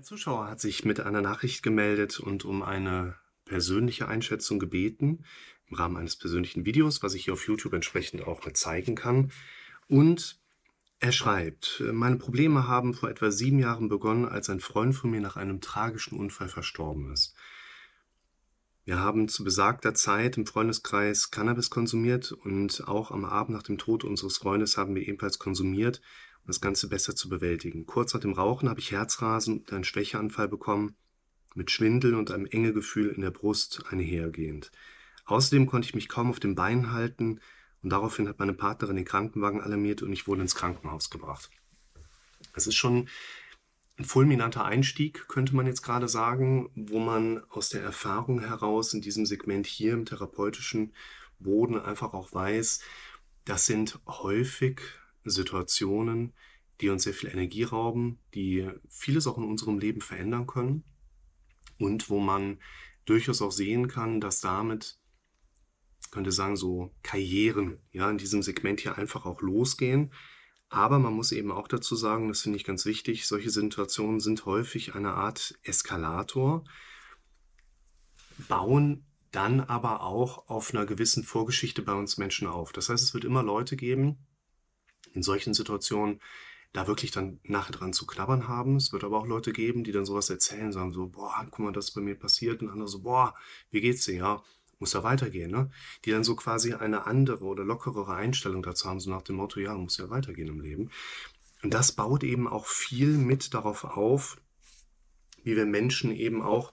Ein Zuschauer hat sich mit einer Nachricht gemeldet und um eine persönliche Einschätzung gebeten, im Rahmen eines persönlichen Videos, was ich hier auf YouTube entsprechend auch mit zeigen kann. Und er schreibt, meine Probleme haben vor etwa sieben Jahren begonnen, als ein Freund von mir nach einem tragischen Unfall verstorben ist. Wir haben zu besagter Zeit im Freundeskreis Cannabis konsumiert und auch am Abend nach dem Tod unseres Freundes haben wir ebenfalls konsumiert um das Ganze besser zu bewältigen. Kurz nach dem Rauchen habe ich Herzrasen und einen Schwächeanfall bekommen, mit Schwindel und einem enge Gefühl in der Brust einhergehend. Außerdem konnte ich mich kaum auf den Beinen halten und daraufhin hat meine Partnerin den Krankenwagen alarmiert und ich wurde ins Krankenhaus gebracht. Es ist schon ein fulminanter Einstieg, könnte man jetzt gerade sagen, wo man aus der Erfahrung heraus in diesem Segment hier im therapeutischen Boden einfach auch weiß, das sind häufig Situationen, die uns sehr viel Energie rauben, die vieles auch in unserem Leben verändern können und wo man durchaus auch sehen kann, dass damit, könnte sagen, so Karrieren ja in diesem Segment hier einfach auch losgehen. Aber man muss eben auch dazu sagen, das finde ich ganz wichtig, solche Situationen sind häufig eine Art Eskalator, bauen dann aber auch auf einer gewissen Vorgeschichte bei uns Menschen auf. Das heißt, es wird immer Leute geben, in solchen Situationen da wirklich dann nachher dran zu knabbern haben. Es wird aber auch Leute geben, die dann sowas erzählen, sagen so, boah, guck mal, das ist bei mir passiert. Und andere so, boah, wie geht's dir? Ja, muss ja weitergehen, ne? Die dann so quasi eine andere oder lockerere Einstellung dazu haben, so nach dem Motto, ja, muss ja weitergehen im Leben. Und das baut eben auch viel mit darauf auf, wie wir Menschen eben auch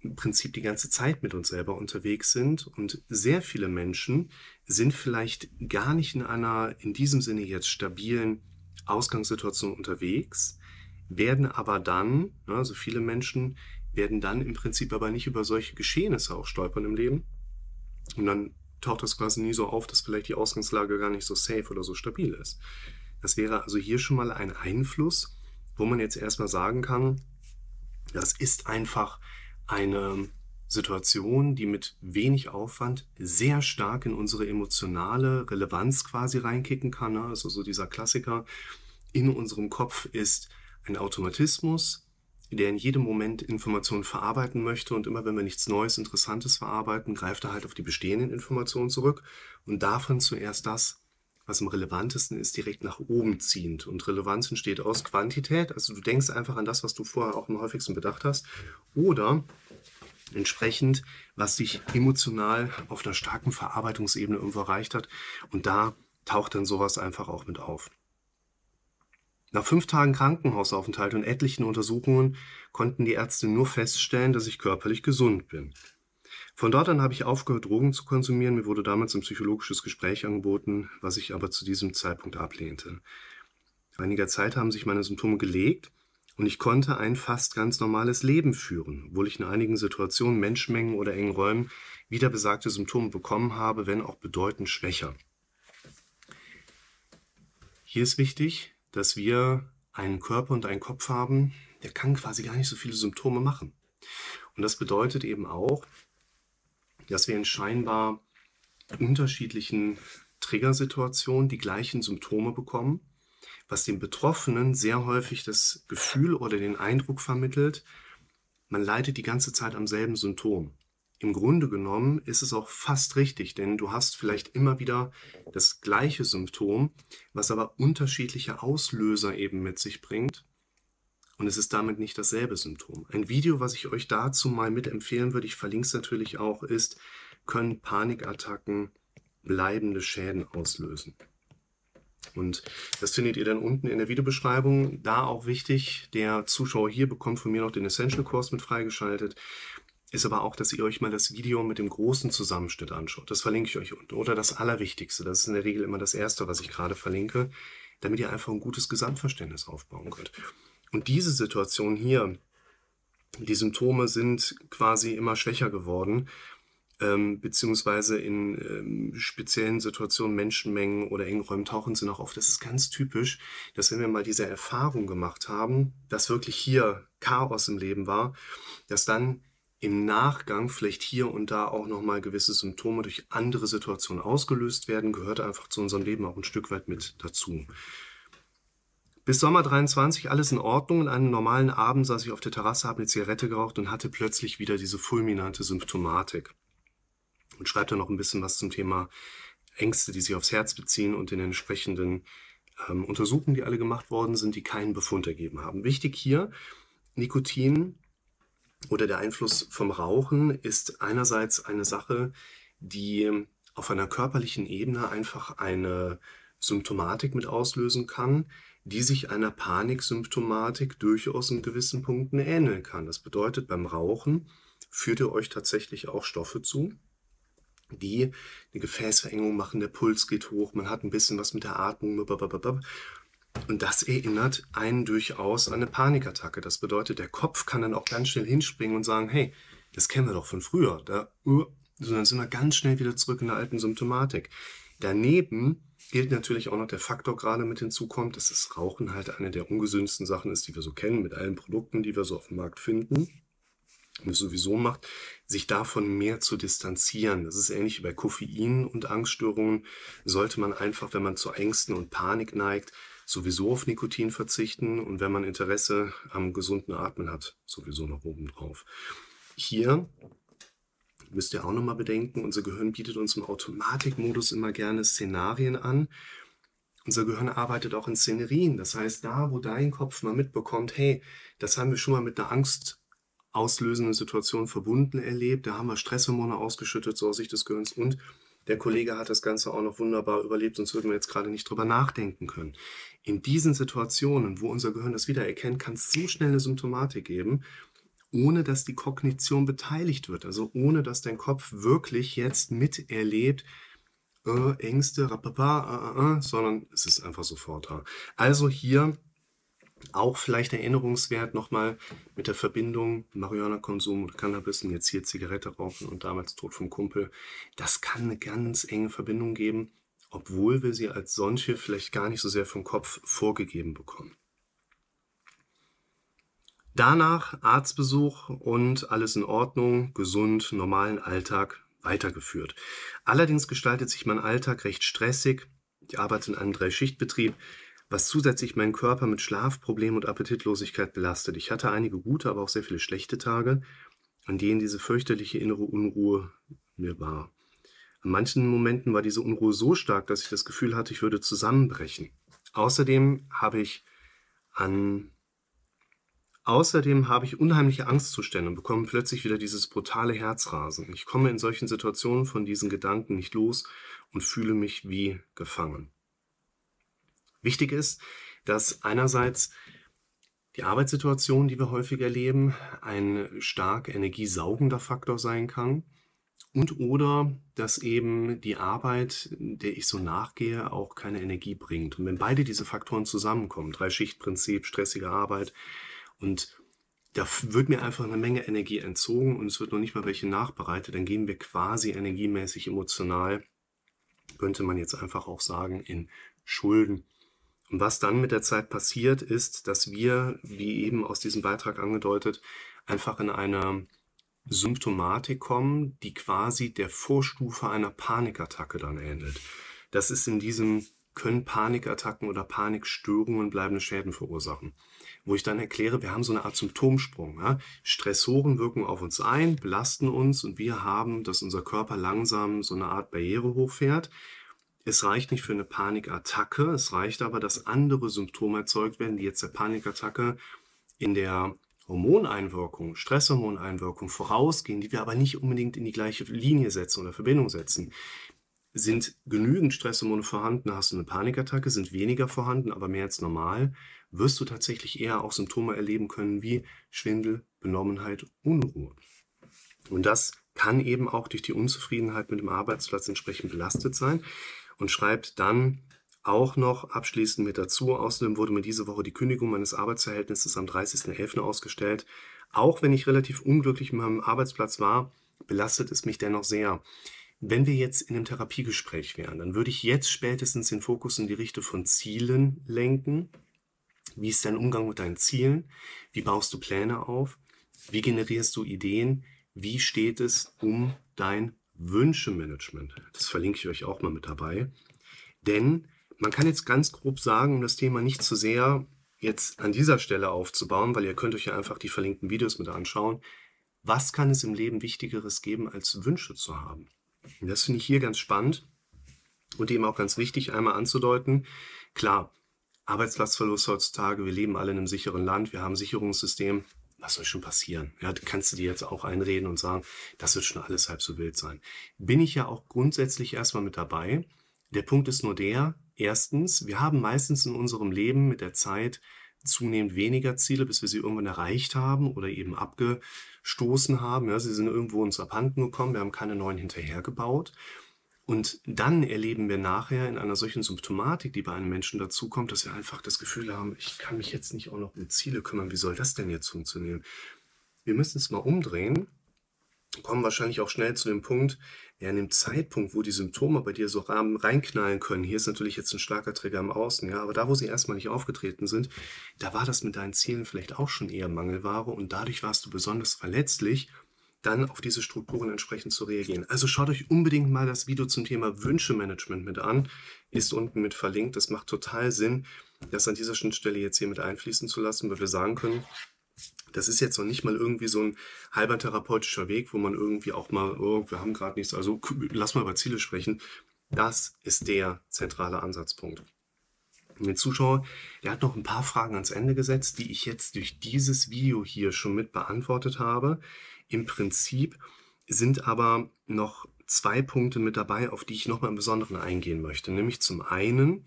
im Prinzip die ganze Zeit mit uns selber unterwegs sind. Und sehr viele Menschen sind vielleicht gar nicht in einer, in diesem Sinne jetzt stabilen Ausgangssituation unterwegs, werden aber dann, also viele Menschen werden dann im Prinzip aber nicht über solche Geschehnisse auch stolpern im Leben. Und dann taucht das quasi nie so auf, dass vielleicht die Ausgangslage gar nicht so safe oder so stabil ist. Das wäre also hier schon mal ein Einfluss, wo man jetzt erstmal sagen kann, das ist einfach eine Situation, die mit wenig Aufwand sehr stark in unsere emotionale Relevanz quasi reinkicken kann. Ne? Also so dieser Klassiker in unserem Kopf ist ein Automatismus, der in jedem Moment Informationen verarbeiten möchte und immer wenn wir nichts Neues, Interessantes verarbeiten, greift er halt auf die bestehenden Informationen zurück und davon zuerst das, was am relevantesten ist, direkt nach oben ziehend. Und Relevanz entsteht aus Quantität, also du denkst einfach an das, was du vorher auch am häufigsten bedacht hast, oder entsprechend, was dich emotional auf einer starken Verarbeitungsebene irgendwo erreicht hat. Und da taucht dann sowas einfach auch mit auf. Nach fünf Tagen Krankenhausaufenthalt und etlichen Untersuchungen konnten die Ärzte nur feststellen, dass ich körperlich gesund bin. Von dort an habe ich aufgehört, Drogen zu konsumieren. Mir wurde damals ein psychologisches Gespräch angeboten, was ich aber zu diesem Zeitpunkt ablehnte. Einiger Zeit haben sich meine Symptome gelegt und ich konnte ein fast ganz normales Leben führen, obwohl ich in einigen Situationen, Menschenmengen oder engen Räumen wieder besagte Symptome bekommen habe, wenn auch bedeutend schwächer. Hier ist wichtig, dass wir einen Körper und einen Kopf haben, der kann quasi gar nicht so viele Symptome machen. Und das bedeutet eben auch, dass wir in scheinbar unterschiedlichen Triggersituationen die gleichen Symptome bekommen, was dem Betroffenen sehr häufig das Gefühl oder den Eindruck vermittelt, man leidet die ganze Zeit am selben Symptom. Im Grunde genommen ist es auch fast richtig, denn du hast vielleicht immer wieder das gleiche Symptom, was aber unterschiedliche Auslöser eben mit sich bringt. Und es ist damit nicht dasselbe Symptom. Ein Video, was ich euch dazu mal mitempfehlen würde, ich verlinke es natürlich auch, ist, können Panikattacken bleibende Schäden auslösen. Und das findet ihr dann unten in der Videobeschreibung. Da auch wichtig, der Zuschauer hier bekommt von mir noch den Essential-Kurs mit freigeschaltet ist aber auch, dass ihr euch mal das Video mit dem großen Zusammenschnitt anschaut. Das verlinke ich euch unten. Oder das Allerwichtigste, das ist in der Regel immer das Erste, was ich gerade verlinke, damit ihr einfach ein gutes Gesamtverständnis aufbauen könnt. Und diese Situation hier, die Symptome sind quasi immer schwächer geworden, ähm, beziehungsweise in ähm, speziellen Situationen, Menschenmengen oder engen Räumen tauchen sie noch auf. Das ist ganz typisch, dass wenn wir mal diese Erfahrung gemacht haben, dass wirklich hier Chaos im Leben war, dass dann im Nachgang vielleicht hier und da auch nochmal gewisse Symptome durch andere Situationen ausgelöst werden, gehört einfach zu unserem Leben auch ein Stück weit mit dazu. Bis Sommer 23 alles in Ordnung. In einem normalen Abend saß ich auf der Terrasse, habe eine Zigarette geraucht und hatte plötzlich wieder diese fulminante Symptomatik. Und schreibt dann noch ein bisschen was zum Thema Ängste, die sich aufs Herz beziehen und den entsprechenden ähm, Untersuchungen, die alle gemacht worden sind, die keinen Befund ergeben haben. Wichtig hier, Nikotin oder der Einfluss vom Rauchen ist einerseits eine Sache, die auf einer körperlichen Ebene einfach eine Symptomatik mit auslösen kann, die sich einer Paniksymptomatik durchaus in gewissen Punkten ähneln kann. Das bedeutet, beim Rauchen führt ihr euch tatsächlich auch Stoffe zu, die eine Gefäßverengung machen, der Puls geht hoch, man hat ein bisschen was mit der Atmung. Und das erinnert einen durchaus an eine Panikattacke. Das bedeutet, der Kopf kann dann auch ganz schnell hinspringen und sagen, hey, das kennen wir doch von früher. Da, uh, sondern sind wir ganz schnell wieder zurück in der alten Symptomatik. Daneben gilt natürlich auch noch der Faktor gerade mit hinzukommt, dass das Rauchen halt eine der ungesündsten Sachen ist, die wir so kennen, mit allen Produkten, die wir so auf dem Markt finden. Und es sowieso macht, sich davon mehr zu distanzieren. Das ist ähnlich wie bei Koffein und Angststörungen. Sollte man einfach, wenn man zu Ängsten und Panik neigt, sowieso auf Nikotin verzichten und wenn man Interesse am gesunden Atmen hat, sowieso noch oben drauf. Hier müsst ihr auch nochmal bedenken, unser Gehirn bietet uns im Automatikmodus immer gerne Szenarien an. Unser Gehirn arbeitet auch in Szenerien. Das heißt, da, wo dein Kopf mal mitbekommt, hey, das haben wir schon mal mit einer angstauslösenden Situation verbunden erlebt, da haben wir Stresshormone ausgeschüttet, so aus Sicht des Gehirns und der Kollege hat das Ganze auch noch wunderbar überlebt, sonst würden wir jetzt gerade nicht drüber nachdenken können. In diesen Situationen, wo unser Gehirn das wiedererkennt, kann es so schnell eine Symptomatik geben, ohne dass die Kognition beteiligt wird. Also ohne dass dein Kopf wirklich jetzt miterlebt, äh, Ängste, rapapa, äh, äh, äh, sondern es ist einfach sofort da. Also hier auch vielleicht Erinnerungswert nochmal mit der Verbindung Marihuana-Konsum und Cannabis und jetzt hier Zigarette rauchen und damals Tod vom Kumpel. Das kann eine ganz enge Verbindung geben, obwohl wir sie als solche vielleicht gar nicht so sehr vom Kopf vorgegeben bekommen. Danach Arztbesuch und alles in Ordnung, gesund, normalen Alltag weitergeführt. Allerdings gestaltet sich mein Alltag recht stressig. Ich arbeite in einem Dreischichtbetrieb, was zusätzlich meinen Körper mit Schlafproblemen und Appetitlosigkeit belastet. Ich hatte einige gute, aber auch sehr viele schlechte Tage, an denen diese fürchterliche innere Unruhe mir war. An manchen Momenten war diese Unruhe so stark, dass ich das Gefühl hatte, ich würde zusammenbrechen. Außerdem habe ich an Außerdem habe ich unheimliche Angstzustände und bekomme plötzlich wieder dieses brutale Herzrasen. Ich komme in solchen Situationen von diesen Gedanken nicht los und fühle mich wie gefangen. Wichtig ist, dass einerseits die Arbeitssituation, die wir häufig erleben, ein stark energiesaugender Faktor sein kann und oder dass eben die Arbeit, der ich so nachgehe, auch keine Energie bringt. Und wenn beide diese Faktoren zusammenkommen, Drei-Schicht-Prinzip, stressige Arbeit, und da wird mir einfach eine Menge Energie entzogen und es wird noch nicht mal welche nachbereitet. Dann gehen wir quasi energiemäßig, emotional, könnte man jetzt einfach auch sagen, in Schulden. Und was dann mit der Zeit passiert, ist, dass wir, wie eben aus diesem Beitrag angedeutet, einfach in eine Symptomatik kommen, die quasi der Vorstufe einer Panikattacke dann ähnelt. Das ist in diesem, können Panikattacken oder Panikstörungen bleibende Schäden verursachen wo ich dann erkläre, wir haben so eine Art Symptomsprung. Ja? Stressoren wirken auf uns ein, belasten uns und wir haben, dass unser Körper langsam so eine Art Barriere hochfährt. Es reicht nicht für eine Panikattacke, es reicht aber, dass andere Symptome erzeugt werden, die jetzt der Panikattacke in der Hormoneinwirkung, Stresshormoneinwirkung vorausgehen, die wir aber nicht unbedingt in die gleiche Linie setzen oder Verbindung setzen. Sind genügend Stresshormone vorhanden, hast du eine Panikattacke, sind weniger vorhanden, aber mehr als normal, wirst du tatsächlich eher auch Symptome erleben können wie Schwindel, Benommenheit, Unruhe. Und das kann eben auch durch die Unzufriedenheit mit dem Arbeitsplatz entsprechend belastet sein und schreibt dann auch noch abschließend mit dazu. Außerdem wurde mir diese Woche die Kündigung meines Arbeitsverhältnisses am 30.11. ausgestellt. Auch wenn ich relativ unglücklich mit meinem Arbeitsplatz war, belastet es mich dennoch sehr. Wenn wir jetzt in einem Therapiegespräch wären, dann würde ich jetzt spätestens den Fokus in die Richtung von Zielen lenken, wie ist dein Umgang mit deinen Zielen? Wie baust du Pläne auf? Wie generierst du Ideen? Wie steht es um dein Wünschemanagement? Das verlinke ich euch auch mal mit dabei. Denn man kann jetzt ganz grob sagen, um das Thema nicht zu sehr jetzt an dieser Stelle aufzubauen, weil ihr könnt euch ja einfach die verlinkten Videos mit anschauen. Was kann es im Leben Wichtigeres geben, als Wünsche zu haben? Das finde ich hier ganz spannend und eben auch ganz wichtig einmal anzudeuten. Klar, Arbeitsplatzverlust heutzutage, wir leben alle in einem sicheren Land, wir haben ein Sicherungssystem. Was soll schon passieren? Ja, kannst du dir jetzt auch einreden und sagen, das wird schon alles halb so wild sein. Bin ich ja auch grundsätzlich erstmal mit dabei. Der Punkt ist nur der, erstens, wir haben meistens in unserem Leben mit der Zeit zunehmend weniger Ziele, bis wir sie irgendwann erreicht haben oder eben abgestoßen haben. Ja, sie sind irgendwo uns abhanden gekommen, wir haben keine neuen hinterhergebaut. Und dann erleben wir nachher in einer solchen Symptomatik, die bei einem Menschen dazukommt, dass wir einfach das Gefühl haben, ich kann mich jetzt nicht auch noch um Ziele kümmern. Wie soll das denn jetzt funktionieren? Wir müssen es mal umdrehen, kommen wahrscheinlich auch schnell zu dem Punkt, ja, an dem Zeitpunkt, wo die Symptome bei dir so reinknallen können, hier ist natürlich jetzt ein starker Trigger im Außen, ja, aber da, wo sie erstmal nicht aufgetreten sind, da war das mit deinen Zielen vielleicht auch schon eher Mangelware und dadurch warst du besonders verletzlich dann auf diese Strukturen entsprechend zu reagieren. Also schaut euch unbedingt mal das Video zum Thema Wünschemanagement mit an. Ist unten mit verlinkt. Das macht total Sinn, das an dieser Schnittstelle jetzt hier mit einfließen zu lassen, weil wir sagen können, das ist jetzt noch nicht mal irgendwie so ein halber therapeutischer Weg, wo man irgendwie auch mal, oh, wir haben gerade nichts, also lass mal über Ziele sprechen. Das ist der zentrale Ansatzpunkt. Und der Zuschauer, der hat noch ein paar Fragen ans Ende gesetzt, die ich jetzt durch dieses Video hier schon mit beantwortet habe. Im Prinzip sind aber noch zwei Punkte mit dabei, auf die ich nochmal im Besonderen eingehen möchte. Nämlich zum einen,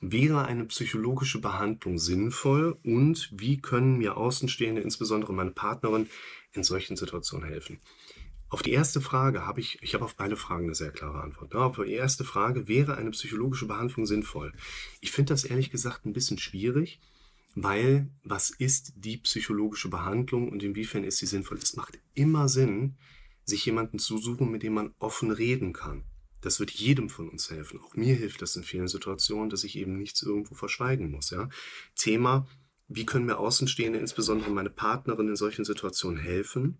wäre eine psychologische Behandlung sinnvoll und wie können mir Außenstehende, insbesondere meine Partnerin, in solchen Situationen helfen? Auf die erste Frage habe ich, ich habe auf beide Fragen eine sehr klare Antwort. Auf die erste Frage, wäre eine psychologische Behandlung sinnvoll? Ich finde das ehrlich gesagt ein bisschen schwierig, weil was ist die psychologische Behandlung und inwiefern ist sie sinnvoll? Es macht immer Sinn, sich jemanden zu suchen, mit dem man offen reden kann. Das wird jedem von uns helfen. Auch mir hilft das in vielen Situationen, dass ich eben nichts irgendwo verschweigen muss. Ja? Thema, wie können mir Außenstehende, insbesondere meine Partnerin in solchen Situationen helfen?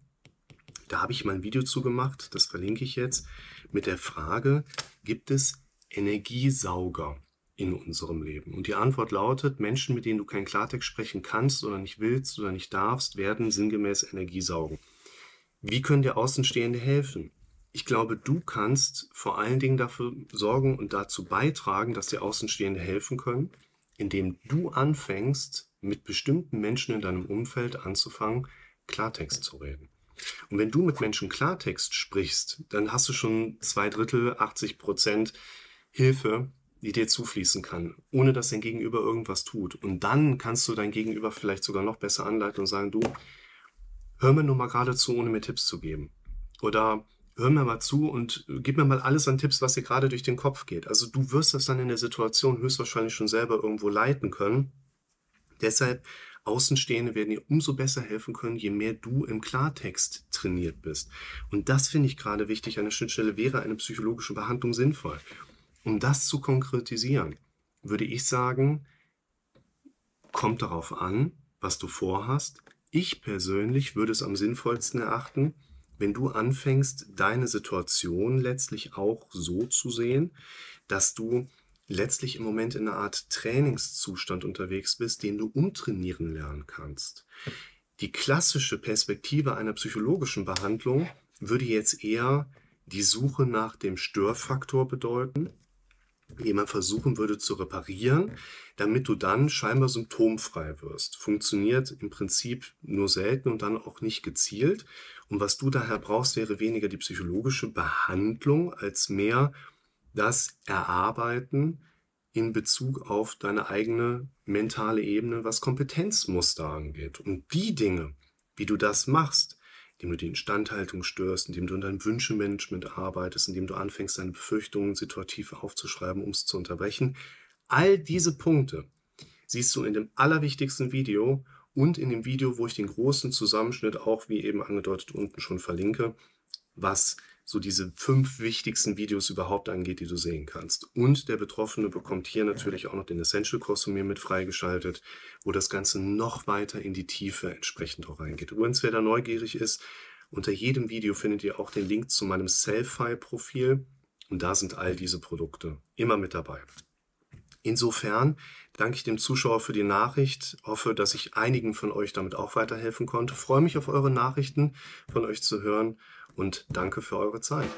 Da habe ich mal ein Video zu gemacht, das verlinke ich jetzt, mit der Frage, gibt es Energiesauger? in unserem Leben? Und die Antwort lautet, Menschen, mit denen du kein Klartext sprechen kannst oder nicht willst oder nicht darfst, werden sinngemäß Energie saugen. Wie können dir Außenstehende helfen? Ich glaube, du kannst vor allen Dingen dafür sorgen und dazu beitragen, dass dir Außenstehende helfen können, indem du anfängst, mit bestimmten Menschen in deinem Umfeld anzufangen, Klartext zu reden. Und wenn du mit Menschen Klartext sprichst, dann hast du schon zwei Drittel, 80 Prozent Hilfe, die dir zufließen kann, ohne dass dein Gegenüber irgendwas tut. Und dann kannst du dein Gegenüber vielleicht sogar noch besser anleiten und sagen, du, hör mir nur mal gerade zu, ohne mir Tipps zu geben. Oder hör mir mal zu und gib mir mal alles an Tipps, was dir gerade durch den Kopf geht. Also du wirst das dann in der Situation höchstwahrscheinlich schon selber irgendwo leiten können. Deshalb Außenstehende werden dir umso besser helfen können, je mehr du im Klartext trainiert bist. Und das finde ich gerade wichtig. An der Schnittstelle wäre eine psychologische Behandlung sinnvoll. Um das zu konkretisieren, würde ich sagen, kommt darauf an, was du vorhast. Ich persönlich würde es am sinnvollsten erachten, wenn du anfängst, deine Situation letztlich auch so zu sehen, dass du letztlich im Moment in einer Art Trainingszustand unterwegs bist, den du umtrainieren lernen kannst. Die klassische Perspektive einer psychologischen Behandlung würde jetzt eher die Suche nach dem Störfaktor bedeuten jemand versuchen würde zu reparieren, damit du dann scheinbar symptomfrei wirst. Funktioniert im Prinzip nur selten und dann auch nicht gezielt. Und was du daher brauchst, wäre weniger die psychologische Behandlung als mehr das Erarbeiten in Bezug auf deine eigene mentale Ebene, was Kompetenzmuster angeht. Und die Dinge, wie du das machst, indem du die Instandhaltung störst, indem du an deinem Wünschemanagement arbeitest, indem du anfängst, deine Befürchtungen situativ aufzuschreiben, um es zu unterbrechen. All diese Punkte siehst du in dem allerwichtigsten Video und in dem Video, wo ich den großen Zusammenschnitt auch, wie eben angedeutet, unten schon verlinke, was so diese fünf wichtigsten Videos überhaupt angeht, die du sehen kannst. Und der Betroffene bekommt hier natürlich auch noch den Essential Kurs von mir mit freigeschaltet, wo das Ganze noch weiter in die Tiefe entsprechend auch reingeht. Übrigens, wer da neugierig ist, unter jedem Video findet ihr auch den Link zu meinem Selfie-Profil und da sind all diese Produkte immer mit dabei. Insofern danke ich dem Zuschauer für die Nachricht, hoffe, dass ich einigen von euch damit auch weiterhelfen konnte, freue mich auf eure Nachrichten von euch zu hören und danke für eure Zeit.